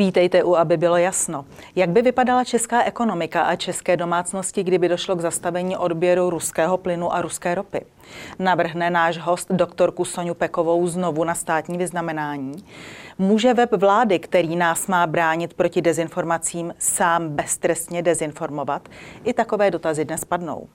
Vítejte u, aby bylo jasno. Jak by vypadala česká ekonomika a české domácnosti, kdyby došlo k zastavení odběru ruského plynu a ruské ropy? Navrhne náš host doktorku Soňu Pekovou znovu na státní vyznamenání. Může web vlády, který nás má bránit proti dezinformacím, sám beztrestně dezinformovat? I takové dotazy dnes padnou.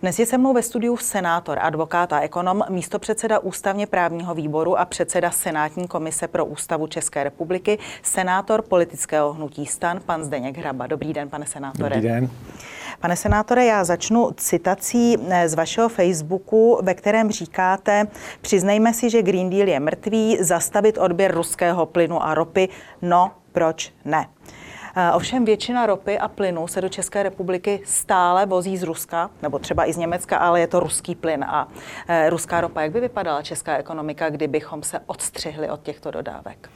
Dnes je se mnou ve studiu senátor, advokát a ekonom, místopředseda ústavně právního výboru a předseda Senátní komise pro ústavu České republiky, senátor politického hnutí stan, pan Zdeněk Hraba. Dobrý den, pane senátore. Dobrý den. Pane senátore, já začnu citací eh, z vašeho Facebooku, ve kterém říkáte, přiznejme si, že Green Deal je mrtvý, zastavit odběr ruského plynu a ropy, no proč ne? Eh, ovšem většina ropy a plynu se do České republiky stále vozí z Ruska, nebo třeba i z Německa, ale je to ruský plyn a eh, ruská ropa. Jak by vypadala česká ekonomika, kdybychom se odstřihli od těchto dodávek?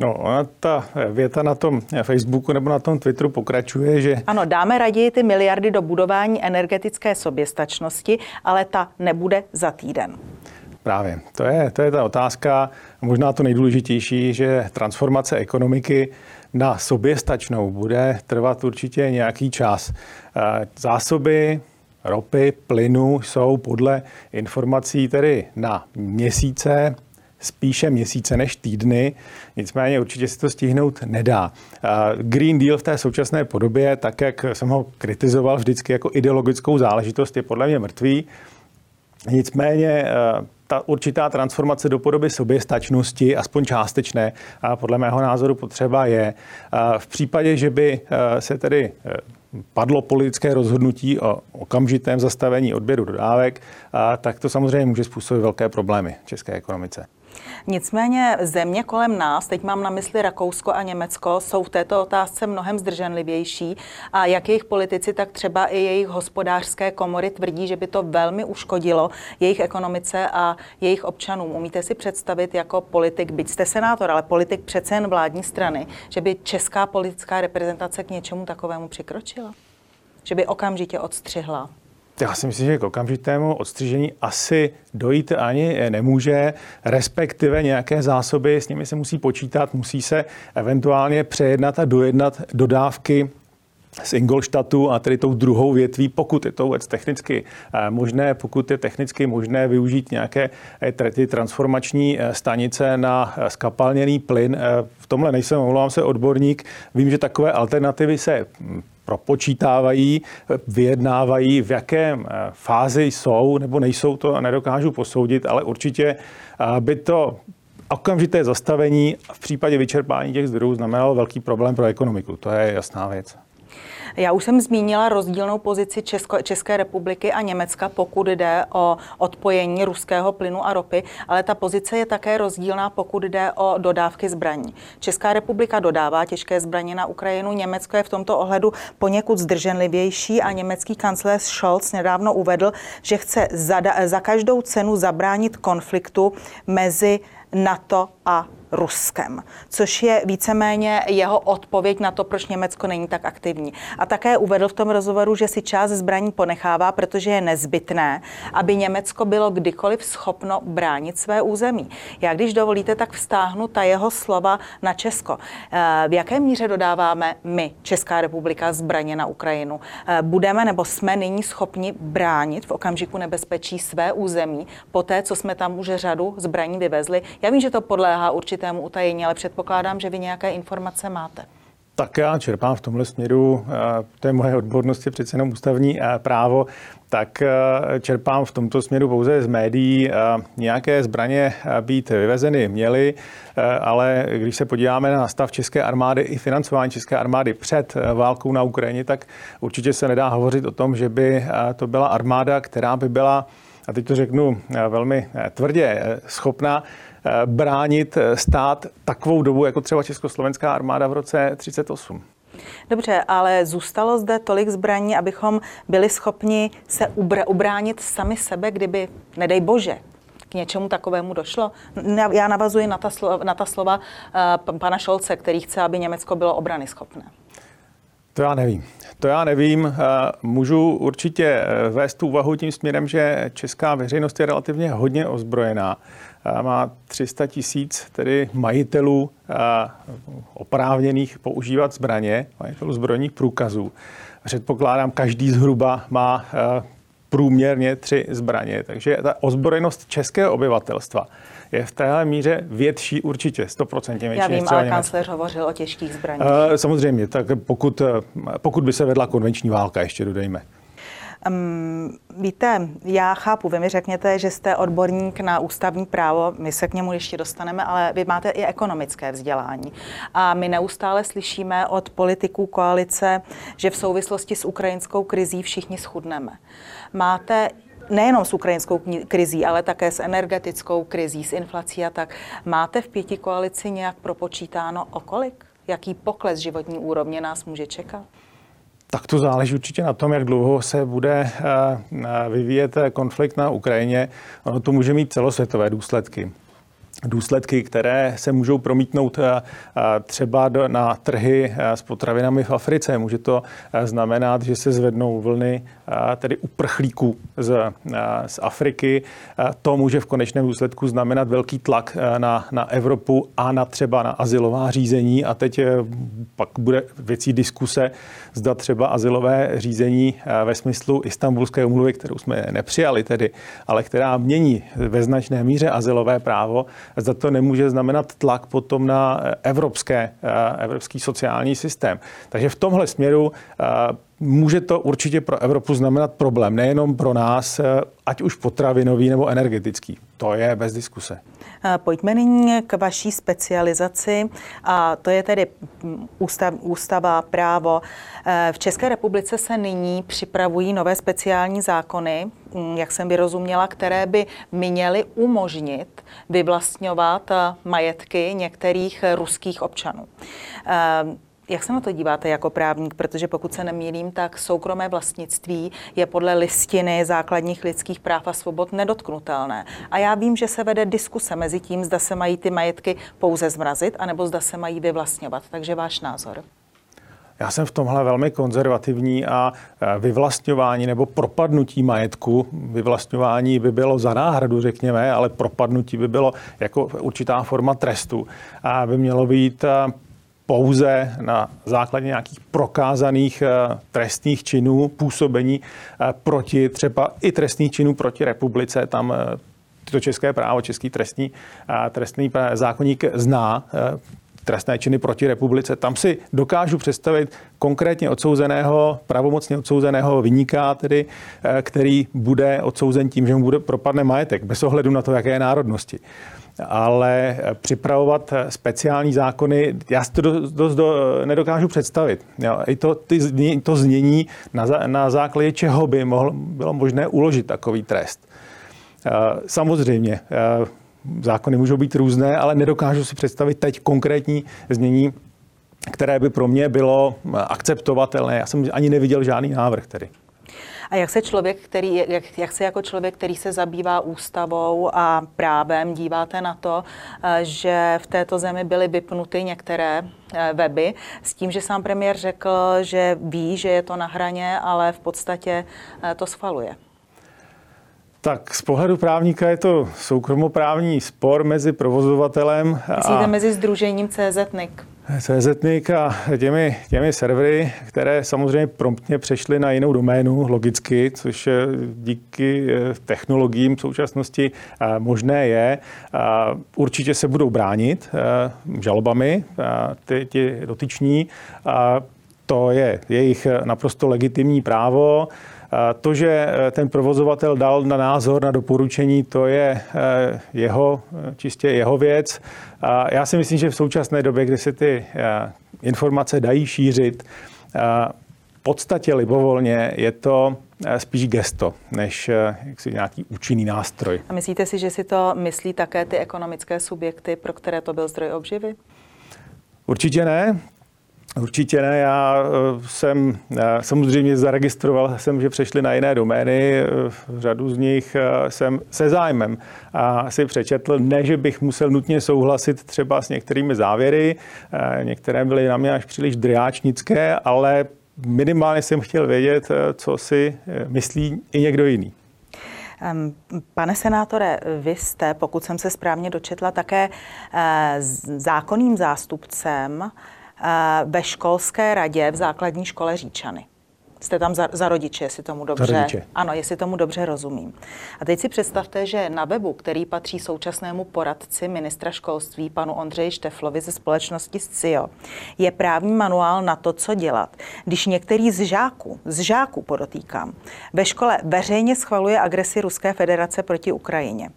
No, ona ta věta na tom Facebooku nebo na tom Twitteru pokračuje, že... Ano, dáme raději ty miliardy do budování energetické soběstačnosti, ale ta nebude za týden. Právě, to je, to je ta otázka, možná to nejdůležitější, že transformace ekonomiky na soběstačnou bude trvat určitě nějaký čas. Eh, zásoby ropy, plynu jsou podle informací tedy na měsíce, spíše měsíce než týdny, nicméně určitě si to stihnout nedá. Eh, Green Deal v té současné podobě, tak jak jsem ho kritizoval vždycky jako ideologickou záležitost, je podle mě mrtvý. Nicméně eh, ta určitá transformace do podoby soběstačnosti, aspoň částečné, a podle mého názoru potřeba je. V případě, že by e, se tedy e, padlo politické rozhodnutí o okamžitém zastavení odběru dodávek, tak to samozřejmě může způsobit velké problémy české ekonomice. Nicméně země kolem nás, teď mám na mysli Rakousko a Německo, jsou v této otázce mnohem zdrženlivější a jak jejich politici, tak třeba i jejich hospodářské komory tvrdí, že by to velmi uškodilo jejich ekonomice a jejich občanům. Umíte si představit jako politik, byť jste senátor, ale politik přece jen vládní strany, že by česká politická reprezentace k něčemu takovému přikročila? Že by okamžitě odstřihla já si myslím, že k okamžitému odstřižení asi dojít ani nemůže, respektive nějaké zásoby, s nimi se musí počítat, musí se eventuálně přejednat a dojednat dodávky z Ingolštatu a tedy tou druhou větví, pokud je to vůbec technicky eh, možné, pokud je technicky možné využít nějaké eh, ty transformační eh, stanice na skapalněný plyn. V tomhle nejsem, omlouvám se, odborník. Vím, že takové alternativy se hm, propočítávají, vyjednávají, v jaké eh, fázi jsou nebo nejsou, to nedokážu posoudit, ale určitě eh, by to okamžité zastavení v případě vyčerpání těch zdrojů znamenalo velký problém pro ekonomiku. To je jasná věc. Já už jsem zmínila rozdílnou pozici Česko, České republiky a Německa, pokud jde o odpojení ruského plynu a ropy, ale ta pozice je také rozdílná, pokud jde o dodávky zbraní. Česká republika dodává těžké zbraně na Ukrajinu, Německo je v tomto ohledu poněkud zdrženlivější a německý kancléř Scholz nedávno uvedl, že chce za, za každou cenu zabránit konfliktu mezi NATO a Ruskem, což je víceméně jeho odpověď na to, proč Německo není tak aktivní. A také uvedl v tom rozhovoru, že si část zbraní ponechává, protože je nezbytné, aby Německo bylo kdykoliv schopno bránit své území. Já, když dovolíte, tak vstáhnu ta jeho slova na Česko. Eh, v jaké míře dodáváme my, Česká republika, zbraně na Ukrajinu? Eh, budeme nebo jsme nyní schopni bránit v okamžiku nebezpečí své území, po té, co jsme tam už řadu zbraní vyvezli? Já vím, že to podléhá určitě určitému utajení, ale předpokládám, že vy nějaké informace máte. Tak já čerpám v tomhle směru, eh, to je moje odbornost, je přece jenom ústavní eh, právo, tak eh, čerpám v tomto směru pouze z médií. Nějaké zbraně být vyvezeny měly, ale když se podíváme na stav České armády i financování České armády před válkou na Ukrajině, tak určitě se nedá hovořit o tom, že by to byla armáda, která by byla, a teď to řeknu velmi tvrdě, schopná Eh, bránit eh, stát takovou dobu, jako třeba Československá armáda v roce 38. Dobře, ale zůstalo zde tolik zbraní, abychom byli schopni se ubr- ubránit sami sebe, kdyby, nedej bože, k něčemu takovému došlo? Já navazuji na ta slova, na ta slova uh, pana Šolce, který chce, aby Německo bylo obrany schopné. To já nevím. To já nevím. Můžu určitě vést tu úvahu tím směrem, že česká veřejnost je relativně hodně ozbrojená má 300 tisíc tedy majitelů oprávněných používat zbraně, majitelů zbrojních průkazů. Předpokládám, každý zhruba má průměrně tři zbraně. Takže ta ozbrojenost českého obyvatelstva je v téhle míře větší určitě, 100% větší. Já vím, ale kancléř hovořil o těžkých zbraních. Samozřejmě, tak pokud, pokud by se vedla konvenční válka, ještě dodejme. Um, víte, já chápu, vy mi řekněte, že jste odborník na ústavní právo, my se k němu ještě dostaneme, ale vy máte i ekonomické vzdělání. A my neustále slyšíme od politiků koalice, že v souvislosti s ukrajinskou krizí všichni schudneme. Máte nejenom s ukrajinskou krizí, ale také s energetickou krizí, s inflací a tak. Máte v pěti koalici nějak propočítáno o kolik? Jaký pokles životní úrovně nás může čekat? Tak to záleží určitě na tom, jak dlouho se bude eh, eh, vyvíjet konflikt na Ukrajině. Ono to může mít celosvětové důsledky důsledky, které se můžou promítnout eh, eh, třeba na trhy eh, s potravinami v Africe. Může to znamenat, že se zvednou vlny tedy uprchlíků z, z Afriky. To může v konečném důsledku znamenat velký tlak na, na Evropu a na třeba na asilová řízení. A teď pak bude věcí diskuse, zda třeba asilové řízení ve smyslu istambulské umluvy, kterou jsme nepřijali tedy, ale která mění ve značné míře asilové právo, za to nemůže znamenat tlak potom na evropské, eh, evropský sociální systém. Takže v tomhle směru eh, může to určitě pro Evropu znamenat problém, nejenom pro nás, eh, ať už potravinový nebo energetický. To je bez diskuse. Pojďme nyní k vaší specializaci, a to je tedy ústav, ústava, právo. V České republice se nyní připravují nové speciální zákony, mm, jak jsem vyrozuměla, které by měly umožnit vyvlastňovat majetky některých ruských občanů. Jak se na to díváte jako právník? Protože pokud se nemýlím, tak soukromé vlastnictví je podle listiny základních lidských práv a svobod nedotknutelné. A já vím, že se vede diskuse mezi tím, zda se mají ty majetky pouze zmrazit, anebo zda se mají vyvlastňovat. Takže váš názor. Já jsem v tomhle velmi konzervativní a e, vyvlastňování nebo propadnutí majetku, vyvlastňování by bylo za náhradu, řekněme, ale propadnutí by bylo jako určitá forma trestu a by mělo být e, pouze na základě nějakých prokázaných eh, trestných činů, působení eh, proti třeba i trestných činů proti republice. Tam eh, to české právo, český trestní, trestný zákonník zná trestné činy proti republice. Tam si dokážu představit konkrétně odsouzeného, pravomocně odsouzeného vyníka, tedy, který bude odsouzen tím, že mu bude propadne majetek, bez ohledu na to, jaké je národnosti ale připravovat speciální zákony, já si to dost, dost do, nedokážu představit. Jo, I to, ty, to znění, na, na základě čeho by mohl, bylo možné uložit takový trest. Eh, samozřejmě, eh, zákony můžou být různé, ale nedokážu si představit teď konkrétní znění, které by pro mě bylo akceptovatelné. Já jsem ani neviděl žádný návrh tedy. A jak se člověk, který, jak, jak se jako člověk, který se zabývá ústavou a právem, díváte na to, eh, že v této zemi byly vypnuty některé eh, weby s tím, že sám premiér řekl, že ví, že je to na hraně, ale v podstatě eh, to schvaluje? Tak z pohledu právníka je to soukromoprávní spor mezi provozovatelem a... Myslíte mezi združením CZNIC? CZNIC a těmi, těmi servery, které samozřejmě promptně přešly na jinou doménu, logicky, což díky eh, technologiím v současnosti eh, možné je. Určitě se budou bránit eh, žalobami ty, ty dotyční. To je jejich naprosto legitimní právo. To, že eh, ten provozovatel dal na názor, na doporučení, to je eh, jeho, eh, čistě jeho věc. A já si myslím, že v současné době, kdy se ty informace dají šířit, v podstatě libovolně je to spíš gesto, než jaksi nějaký účinný nástroj. A myslíte si, že si to myslí také ty ekonomické subjekty, pro které to byl zdroj obživy? Určitě ne. Určitě ne. Já eh, jsem samozřejmě zaregistroval jsem, že přešli na jiné domény. Eh, řadu z nich eh, jsem se zájmem a si přečetl. Ne, že bych musel nutně souhlasit třeba s některými závěry. Některé byly na mě až příliš driáčnické, ale minimálně jsem chtěl vědět, co si myslí i někdo jiný. Pane senátore, vy jste, pokud jsem se správně dočetla, také zákonným zástupcem ve školské radě v základní škole Říčany. Jste tam za, za rodiče, jestli tomu dobře. Za rodiče. Ano, jestli tomu dobře rozumím. A teď si představte, že na webu, který patří současnému poradci ministra školství, panu Ondřeji Šteflovi ze společnosti SCIO, je právní manuál na to, co dělat. Když některý z žáků, z žáků podotýkám, ve škole veřejně schvaluje agresi Ruské federace proti Ukrajině.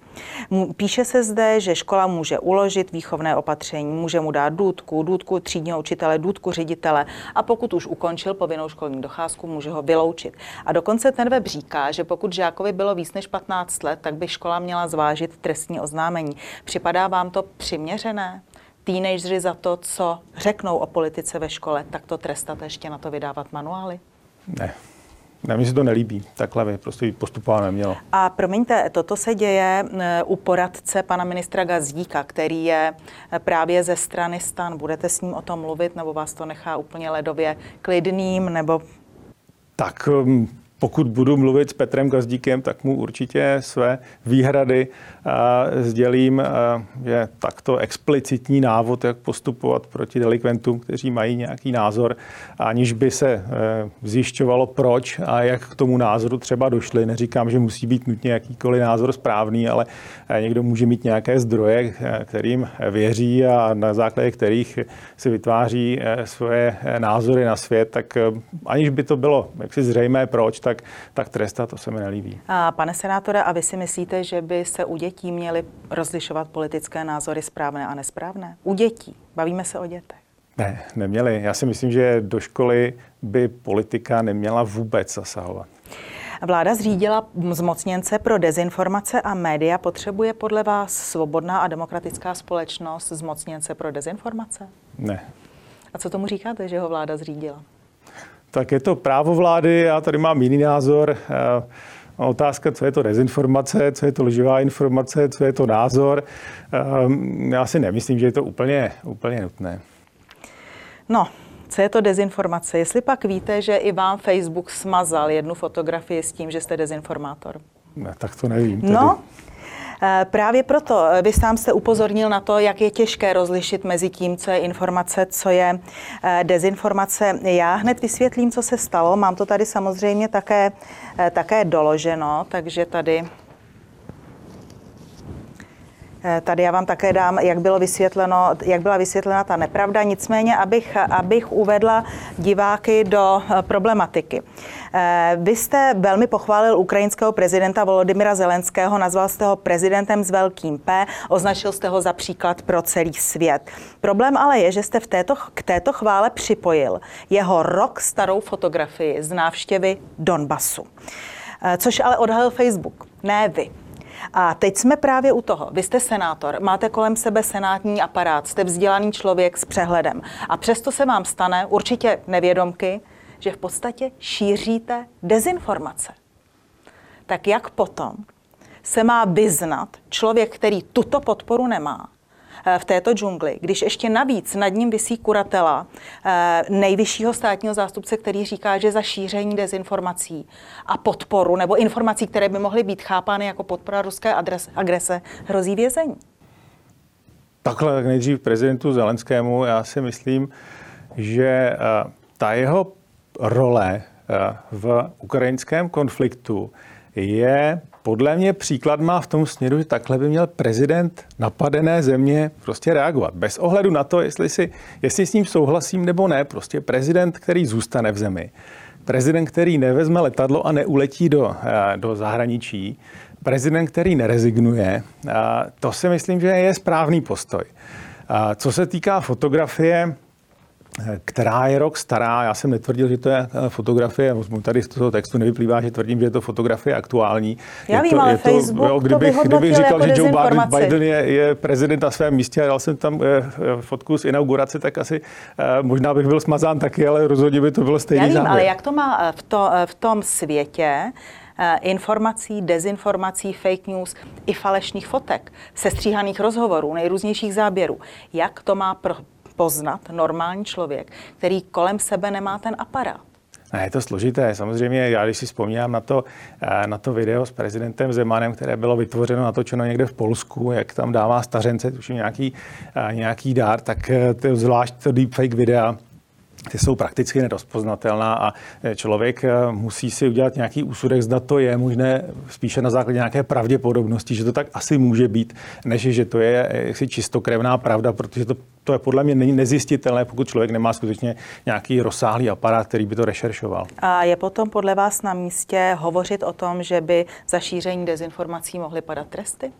Píše se zde, že škola může uložit výchovné opatření, může mu dát důdku, důdku třídního učitele, důdku ředitele a pokud už ukončil povinnou školní docházku, může ho vyloučit. A dokonce ten web říká, že pokud žákovi bylo víc než 15 let, tak by škola měla zvážit trestní oznámení. Připadá vám to přiměřené? Teenageři za to, co řeknou o politice ve škole, tak to trestat ještě na to vydávat manuály? Ne, ne, mi se to nelíbí. Takhle by prostě postupovat nemělo. A promiňte, toto se děje e, u poradce pana ministra Gazdíka, který je e, právě ze strany stan. Budete s ním o tom mluvit, nebo vás to nechá úplně ledově klidným, nebo tak um, pokud budu mluvit s Petrem Gazdíkem, tak mu určitě své výhrady sdělím, že takto explicitní návod, jak postupovat proti delikventům, kteří mají nějaký názor, aniž by se e, zjišťovalo proč a jak k tomu názoru třeba došli. Neříkám, že musí být nutně jakýkoliv názor správný, ale e, někdo může mít nějaké zdroje, e, kterým věří a na základě kterých si vytváří svoje názory na svět, tak aniž by to bylo jaksi zřejmé proč, tak, tak trestat, to se mi nelíbí. A pane senátore, a vy si myslíte, že by se u dětí měly rozlišovat politické názory správné a nesprávné? U dětí. Bavíme se o dětech. Ne, neměli. Já si myslím, že do školy by politika neměla vůbec zasahovat. Vláda zřídila zmocněnce pro dezinformace a média. Potřebuje podle vás svobodná a demokratická společnost zmocněnce pro dezinformace? Ne. A co tomu říkáte, že ho vláda zřídila? Tak je to právo vlády, já tady mám jiný názor. Eh, otázka, co je to dezinformace, co je to lživá informace, co je to názor. Eh, já si nemyslím, že je to úplně, úplně nutné. No, co je to dezinformace? Jestli pak víte, že i vám Facebook smazal jednu fotografii s tím, že jste dezinformátor? Ne, tak to nevím. Tedy. No, právě proto eh, vy sám jste upozornil na to, jak je těžké rozlišit mezi tím, co je informace, co je eh, dezinformace. Já hned vysvětlím, co se stalo. Mám to tady samozřejmě také, také doloženo, takže tady Eh, tady já vám také dám, jak, bylo vysvětleno, jak byla vysvětlena ta nepravda. Nicméně, abych, abych uvedla diváky do eh, problematiky. Eh, vy jste velmi pochválil ukrajinského prezidenta Volodymyra Zelenského, nazval jste ho prezidentem s velkým P, označil jste ho za příklad pro celý svět. Problém ale je, že jste v této, k této chvále připojil jeho rok starou fotografii z návštěvy Donbasu. Což ale odhalil Facebook, ne vy. A teď jsme právě u toho. Vy jste senátor, máte kolem sebe senátní aparát, jste vzdělaný člověk s přehledem. A přesto se vám stane, určitě nevědomky, že v podstatě šíříte dezinformace. Tak jak potom se má vyznat člověk, který tuto podporu nemá, v této džungli, když ještě navíc nad ním vysí kuratela eh, nejvyššího státního zástupce, který říká, že za šíření dezinformací a podporu nebo informací, které by mohly být chápány jako podpora ruské agrese, hrozí vězení. Takhle nejdřív prezidentu Zelenskému, já si myslím, že eh, ta jeho role v ukrajinském konfliktu je podle mě příklad má v tom směru, že takhle by měl prezident napadené země prostě reagovat. Bez ohledu na to, jestli, si, jestli s ním souhlasím nebo ne, prostě prezident, který zůstane v zemi, prezident, který nevezme letadlo a neuletí do, eh, do zahraničí, prezident, který nerezignuje, to si myslím, že je správný postoj. Co se týká fotografie, která je rok stará. Já jsem netvrdil, že to je eh, fotografie, tady z toho textu nevyplývá, že tvrdím, že je to fotografie aktuální. Já je vím, to, ale je Facebook to, kdybych, to kdybych říkal, jako že Joe Biden je, je prezident na svém místě a dal jsem tam eh, eh, fotku z inaugurace, tak asi možná bych byl smazán taky, ale rozhodně by to bylo stejný Já vím, záměr. ale jak to má v, to, v tom světě, informací, dezinformací, fake news i falešných fotek, sestříhaných rozhovorů, nejrůznějších záběrů. Jak to má pro, poznat normální člověk, který kolem sebe nemá ten aparát? Ne, je to složité. Samozřejmě, já když si vzpomínám na to, eh, na to video s prezidentem Zemanem, které bylo vytvořeno, natočeno někde v Polsku, jak tam dává stařence, tuším nějaký, eh, nějaký dár, tak eh, to zvlášť to deepfake videa, ty jsou prakticky nerozpoznatelná a člověk musí si udělat nějaký úsudek, zda to je možné spíše na základě nějaké pravděpodobnosti, že to tak asi může být, než že to je jaksi čistokrevná pravda, protože to to je podle mě není nezjistitelné, pokud člověk nemá skutečně nějaký rozsáhlý aparát, který by to rešeršoval. A je potom podle vás na místě hovořit o tom, že by za šíření dezinformací mohly padat tresty?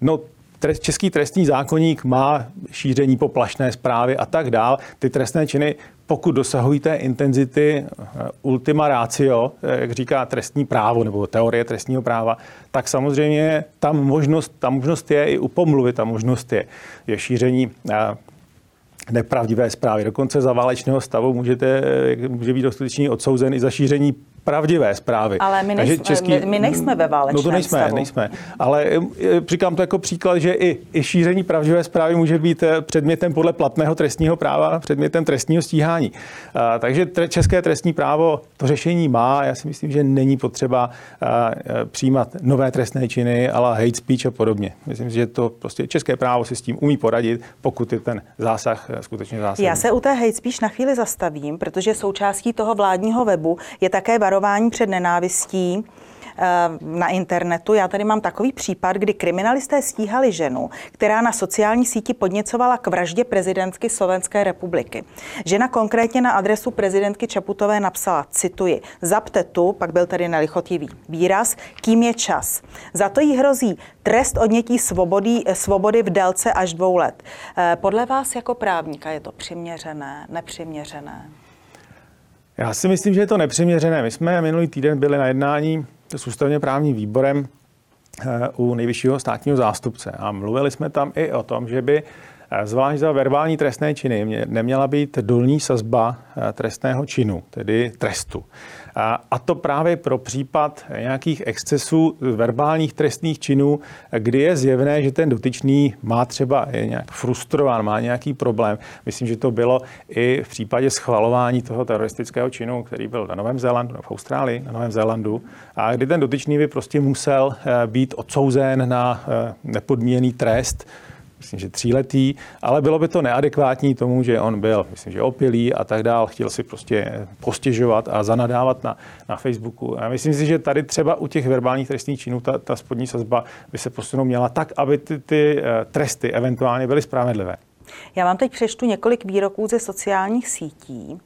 No, trest, český trestní zákonník má šíření poplašné zprávy a tak dál. Ty trestné činy, pokud dosahují té intenzity eh, ultima ratio, eh, jak říká trestní právo nebo teorie trestního práva, tak samozřejmě tam možnost, ta možnost je i u pomluvy, ta možnost je, je šíření eh, nepravdivé zprávy. Dokonce za válečného stavu můžete, může být dostatečně odsouzen i za šíření pravdivé zprávy. Ale my, nejsme, český, my, my nejsme ve válečném No to nejsme, stavu. nejsme. Ale eh, říkám to jako příklad, že i, i šíření pravdivé zprávy může být eh, předmětem podle platného trestního práva, předmětem trestního stíhání. A, takže tre, české trestní právo to řešení má. Já si myslím, že není potřeba a, a, přijímat nové trestné činy, ale hate speech a podobně. Myslím si, že to prostě české právo si s tím umí poradit, pokud je ten zásah eh, skutečně zásadní. Já se u té hate speech na chvíli zastavím, protože součástí toho vládního webu je také varování před nenávistí eh, na internetu. Já tady mám takový případ, kdy kriminalisté stíhali ženu, která na sociální síti podněcovala k vraždě prezidentky Slovenské republiky. Žena konkrétně na adresu prezidentky Čaputové napsala, cituji, zapte tu, pak byl tady nelichotivý výraz, kým je čas. Za to jí hrozí trest odnětí svobody, svobody v délce až dvou let. Eh, podle vás jako právníka je to přiměřené, nepřiměřené? Já si myslím, že je to nepřiměřené. My jsme minulý týden byli na jednání s ústavně právním výborem eh, u nejvyššího státního zástupce a mluvili jsme tam i o tom, že by zvlášť za verbální trestné činy neměla být dolní sazba eh, trestného činu, tedy trestu. A to právě pro případ nějakých excesů verbálních trestných činů, kdy je zjevné, že ten dotyčný má třeba, je nějak frustrován, má nějaký problém. Myslím, že to bylo i v případě schvalování toho teroristického činu, který byl na Novém Zélandu, v Austrálii, na Novém Zélandu, a kdy ten dotyčný by prostě musel eh, být odsouzen na eh, nepodmíněný trest, myslím, že tříletý, ale bylo by to neadekvátní tomu, že on byl, myslím, že opilý a tak dál, chtěl si prostě postěžovat a zanadávat na, na Facebooku. A myslím si, že tady třeba u těch verbálních trestných činů ta, ta spodní sazba by se posunout měla tak, aby ty, ty eh, tresty eventuálně byly spravedlivé. Já vám teď přečtu několik výroků ze sociálních sítí.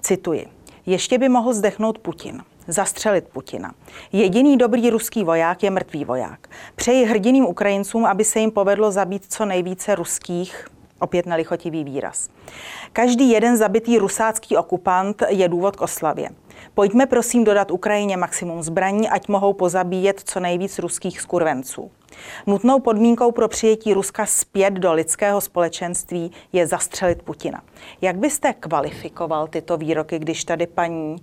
Cituji. Ještě by mohl zdechnout Putin zastřelit Putina. Jediný dobrý ruský voják je mrtvý voják. Přeji hrdiným Ukrajincům, aby se jim povedlo zabít co nejvíce ruských opět nelichotivý výraz. Každý jeden zabitý rusácký okupant je důvod k oslavě. Pojďme prosím dodat Ukrajině maximum zbraní, ať mohou pozabíjet co nejvíc ruských skurvenců. Nutnou podmínkou pro přijetí Ruska zpět do lidského společenství je zastřelit Putina. Jak byste kvalifikoval tyto výroky, když tady paní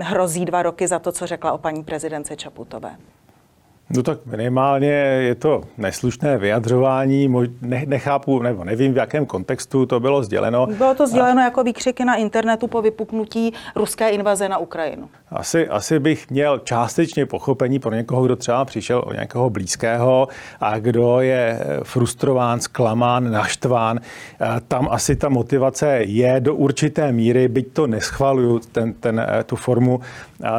hrozí dva roky za to, co řekla o paní prezidence Čaputové. No tak minimálně je to neslušné vyjadřování, ne, nechápu, nebo nevím, v jakém kontextu to bylo sděleno. Bylo to sděleno a... jako výkřiky na internetu po vypuknutí ruské invaze na Ukrajinu. Asi, asi bych měl částečně pochopení pro někoho, kdo třeba přišel o někoho blízkého a kdo je frustrován, zklamán, naštván. Tam asi ta motivace je do určité míry, byť to neschvaluju, ten, ten, tu formu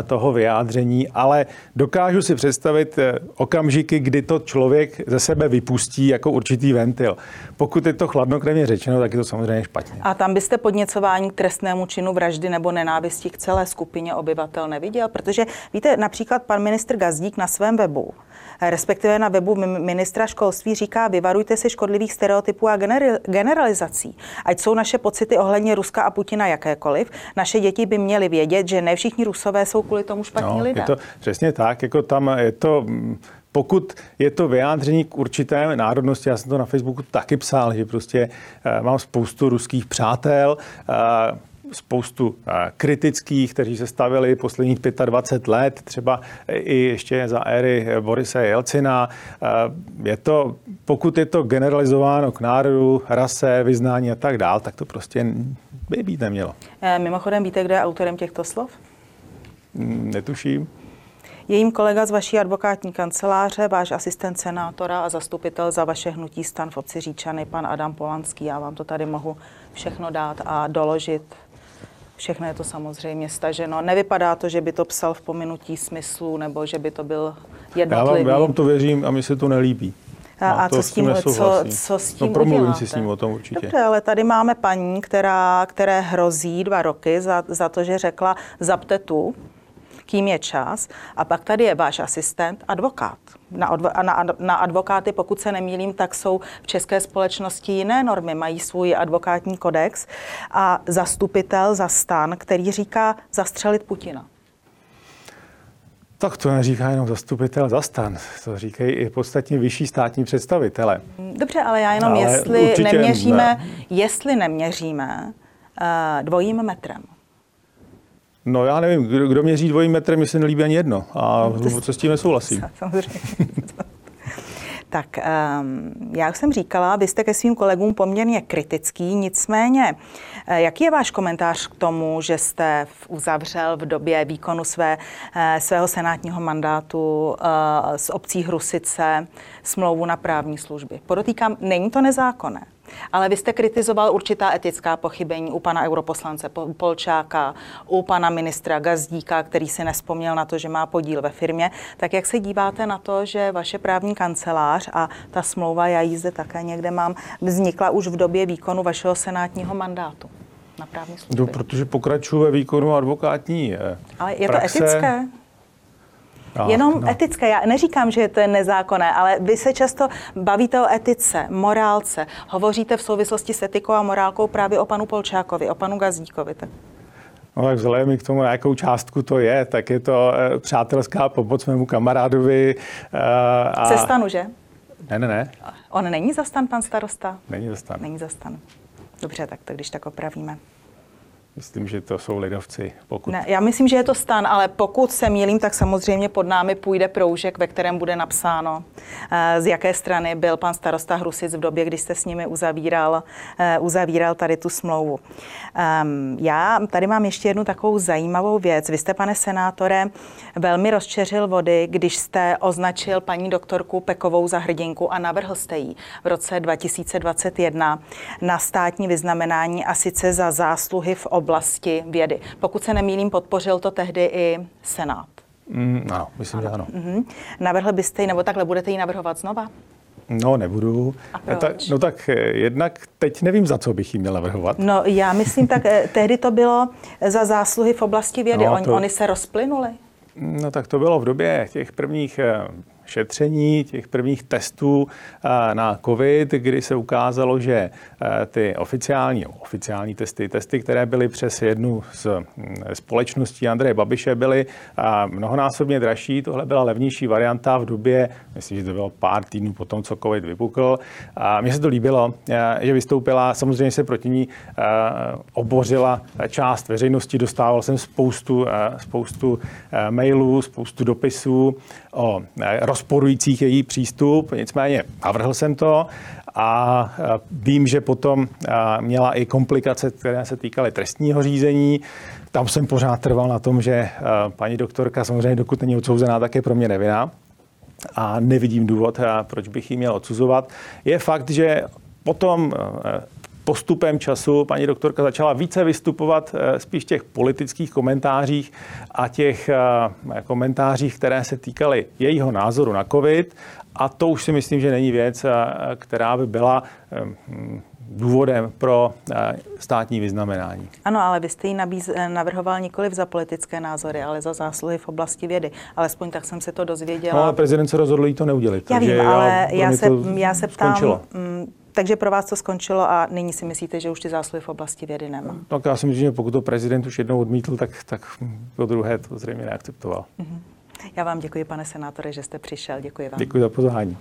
toho vyjádření, ale dokážu si představit okamžiky, kdy to člověk ze sebe vypustí jako určitý ventil. Pokud je to chladnokrevně řečeno, tak je to samozřejmě špatně. A tam byste podněcování k trestnému činu vraždy nebo nenávisti k celé skupině obyvatel neviděl? Protože víte, například pan ministr Gazdík na svém webu respektive na webu ministra školství říká, vyvarujte se škodlivých stereotypů a generalizací. Ať jsou naše pocity ohledně Ruska a Putina jakékoliv, naše děti by měly vědět, že ne všichni Rusové jsou kvůli tomu špatní no, lidé. Je to přesně tak, jako tam je to pokud je to vyjádření k určité národnosti, já jsem to na Facebooku taky psal, že prostě uh, mám spoustu ruských přátel, uh, spoustu kritických, kteří se stavili posledních 25 let, třeba i ještě za éry Borise Jelcina. Je to, pokud je to generalizováno k národu, rase, vyznání a tak dál, tak to prostě by být nemělo. Eh, mimochodem, víte, kdo je autorem těchto slov? Netuším. Je jim kolega z vaší advokátní kanceláře, váš asistent senátora a zastupitel za vaše hnutí stan v obci Říčany, pan Adam Polanský. Já vám to tady mohu všechno dát a doložit. Všechno je to samozřejmě staženo. Nevypadá to, že by to psal v pominutí smyslu nebo že by to byl jednotlivý. Já vám, já vám to věřím a mi se to nelíbí. A, a co, s tím, co, co s tím no, promluvím si s ním o tom určitě. Dobře, ale tady máme paní, která, které hrozí dva roky za, za to, že řekla zapte tu, kým je čas. A pak tady je váš asistent, advokát. Na, odvo- na, na advokáty, pokud se nemýlím, tak jsou v české společnosti jiné normy, mají svůj advokátní kodex a zastupitel za stan, který říká zastřelit Putina. Tak to neříká jenom zastupitel za stan, to říkají i podstatně vyšší státní představitele. Dobře, ale já jenom, ale jestli neměříme, ne. jestli neměříme uh, dvojím metrem. No já nevím, kdo, kdo měří dvojím metrem, mi se nelíbí ani jedno. A no, co s tím nesouhlasím. Samozřejmě. Tak um, já už jsem říkala, vy jste ke svým kolegům poměrně kritický, nicméně, eh, jaký je váš komentář k tomu, že jste uzavřel v době výkonu své, eh, svého senátního mandátu uh, s obcí Hrusice smlouvu na právní služby? Podotýkám, není to nezákonné. Ale vy jste kritizoval určitá etická pochybení u pana europoslance Polčáka, u pana ministra Gazdíka, který si nespomněl na to, že má podíl ve firmě. Tak jak se díváte na to, že vaše právní kancelář a ta smlouva, já ji zde také někde mám, vznikla už v době výkonu vašeho senátního mandátu? Na právní služby. No, protože pokračuje ve výkonu advokátní eh, Ale je praxe. to etické? No, Jenom no. etické. Já neříkám, že to je nezákonné, ale vy se často bavíte o etice, morálce. Hovoříte v souvislosti s etikou a morálkou právě o panu Polčákovi, o panu Gazdíkovi. Tak. No tak vzhledem k tomu, jakou částku to je, tak je to e, přátelská pomoc mému kamarádovi. E, a... Se stanu, že? Ne, ne, ne. On není zastan, pan starosta? Není zastan. Není zastan. Dobře, tak to když tak opravíme. Myslím, že to jsou lidovci. Pokud... Ne, já myslím, že je to stan, ale pokud se mílím, tak samozřejmě pod námi půjde proužek, ve kterém bude napsáno, eh, z jaké strany byl pan starosta Hrusic v době, kdy jste s nimi uzavíral, eh, uzavíral tady tu smlouvu. Ehm, já tady mám ještě jednu takovou zajímavou věc. Vy jste, pane senátore, velmi rozčeřil vody, když jste označil paní doktorku Pekovou za hrdinku a navrhl jste jí v roce 2021 na státní vyznamenání a sice za zásluhy v oblasti vědy. Pokud se nemýlím, podpořil to tehdy i Senát. Mm, no, myslím, ano. že ano. Mm-hmm. Navrhl byste ji, nebo takhle budete ji navrhovat znova? No, nebudu. A proč? Ta, no tak eh, jednak teď nevím, za co bych jí měla navrhovat. No já myslím, tak eh, tehdy to bylo za zásluhy v oblasti vědy. No, to... Oni se rozplynuli. No tak to bylo v době těch prvních eh, šetření, těch prvních testů eh, na COVID, kdy se ukázalo, že eh, ty oficiální, oficiální testy, testy, které byly přes jednu z hm, společností Andreje Babiše, byly mnohonásobně dražší. Tohle byla levnější varianta v době, myslím, že to bylo pár týdnů po tom, co COVID vypukl. A mně se to líbilo, že vystoupila, samozřejmě se proti ní obořila část veřejnosti, dostával jsem spoustu, spoustu mailů, spoustu dopisů o rozporujících její přístup, nicméně navrhl jsem to a vím, že potom měla i komplikace, které se týkaly trestního řízení. Tam jsem pořád trval na tom, že paní doktorka samozřejmě dokud není odsouzená, tak je pro mě nevinná a nevidím důvod, proč bych ji měl odsuzovat. Je fakt, že potom postupem času paní doktorka začala více vystupovat eh, spíš těch politických komentářích a těch eh, komentářích, které se týkaly jejího názoru na COVID. A to už si myslím, že není věc, eh, která by byla důvodem pro státní vyznamenání. Ano, ale vy jste ji nabíz, navrhoval nikoli za politické názory, ale za zásluhy v oblasti vědy. Alespoň tak jsem se to dozvěděla. No, ale prezident se rozhodl jí to neudělit. Já vím, ale já, se, já se ptám, skončilo. Takže pro vás to skončilo a nyní si myslíte, že už ty zásluhy v oblasti vědy nemá? Tak já si myslím, že pokud to prezident už jednou odmítl, tak, tak po druhé to zřejmě neakceptoval. Mhm. Já vám děkuji, pane senátore, že jste přišel. Děkuji vám. Děkuji za pozvání.